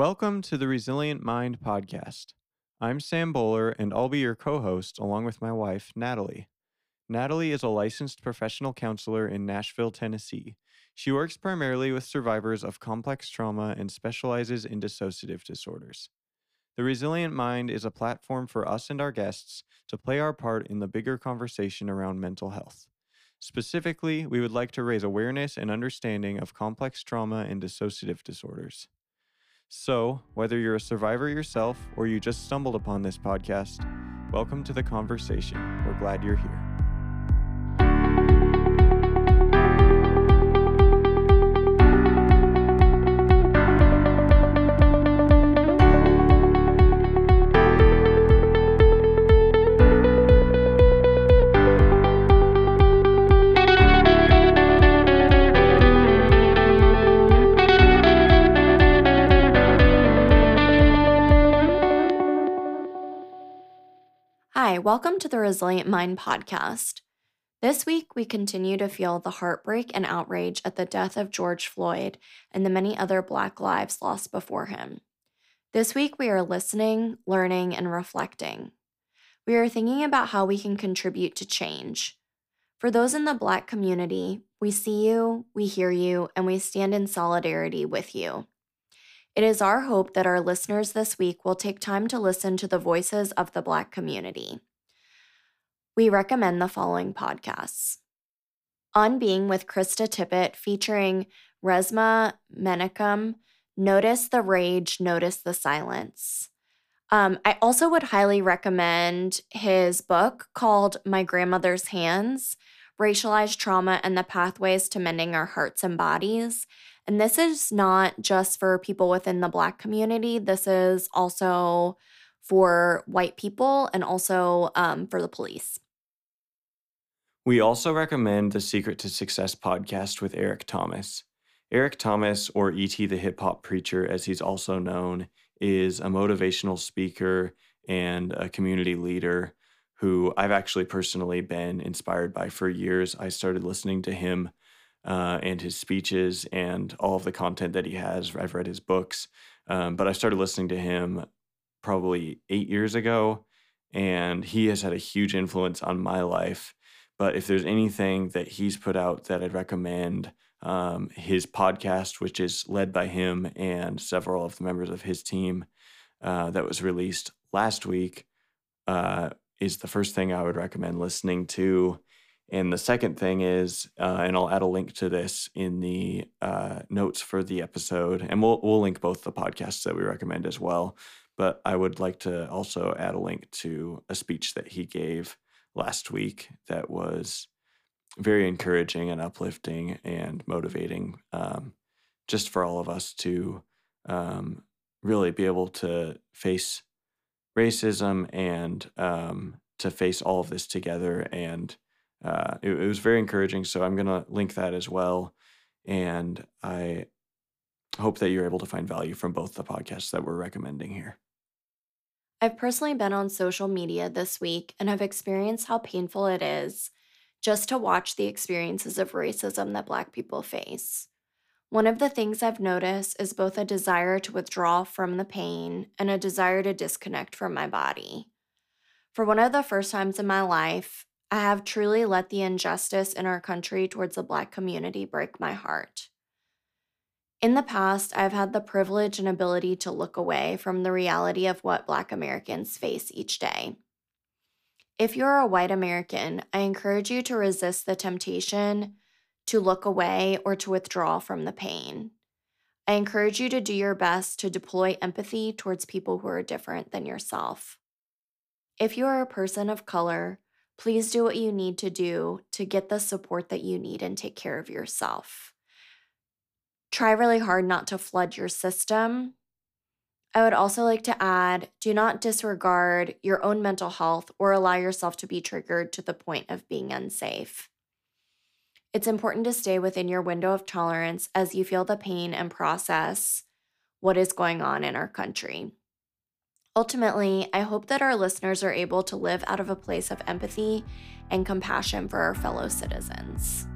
Welcome to the Resilient Mind podcast. I'm Sam Bowler, and I'll be your co host along with my wife, Natalie. Natalie is a licensed professional counselor in Nashville, Tennessee. She works primarily with survivors of complex trauma and specializes in dissociative disorders. The Resilient Mind is a platform for us and our guests to play our part in the bigger conversation around mental health. Specifically, we would like to raise awareness and understanding of complex trauma and dissociative disorders. So, whether you're a survivor yourself or you just stumbled upon this podcast, welcome to the conversation. We're glad you're here. Hi, welcome to the Resilient Mind podcast. This week, we continue to feel the heartbreak and outrage at the death of George Floyd and the many other Black lives lost before him. This week, we are listening, learning, and reflecting. We are thinking about how we can contribute to change. For those in the Black community, we see you, we hear you, and we stand in solidarity with you. It is our hope that our listeners this week will take time to listen to the voices of the Black community. We recommend the following podcasts On Being with Krista Tippett, featuring Resmaa Menakem, Notice the Rage, Notice the Silence. Um, I also would highly recommend his book called My Grandmother's Hands Racialized Trauma and the Pathways to Mending Our Hearts and Bodies. And this is not just for people within the Black community, this is also for white people and also um, for the police. We also recommend the Secret to Success podcast with Eric Thomas. Eric Thomas, or E.T. the Hip Hop Preacher, as he's also known, is a motivational speaker and a community leader who I've actually personally been inspired by for years. I started listening to him uh, and his speeches and all of the content that he has. I've read his books, um, but I started listening to him probably eight years ago, and he has had a huge influence on my life. But if there's anything that he's put out that I'd recommend, um, his podcast, which is led by him and several of the members of his team, uh, that was released last week, uh, is the first thing I would recommend listening to. And the second thing is, uh, and I'll add a link to this in the uh, notes for the episode, and we'll we'll link both the podcasts that we recommend as well. But I would like to also add a link to a speech that he gave last week that was very encouraging and uplifting and motivating, um, just for all of us to um, really be able to face racism and um, to face all of this together and uh, it, it was very encouraging. So I'm going to link that as well. And I hope that you're able to find value from both the podcasts that we're recommending here. I've personally been on social media this week and have experienced how painful it is just to watch the experiences of racism that Black people face. One of the things I've noticed is both a desire to withdraw from the pain and a desire to disconnect from my body. For one of the first times in my life, I have truly let the injustice in our country towards the Black community break my heart. In the past, I've had the privilege and ability to look away from the reality of what Black Americans face each day. If you're a white American, I encourage you to resist the temptation to look away or to withdraw from the pain. I encourage you to do your best to deploy empathy towards people who are different than yourself. If you are a person of color, Please do what you need to do to get the support that you need and take care of yourself. Try really hard not to flood your system. I would also like to add do not disregard your own mental health or allow yourself to be triggered to the point of being unsafe. It's important to stay within your window of tolerance as you feel the pain and process what is going on in our country. Ultimately, I hope that our listeners are able to live out of a place of empathy and compassion for our fellow citizens.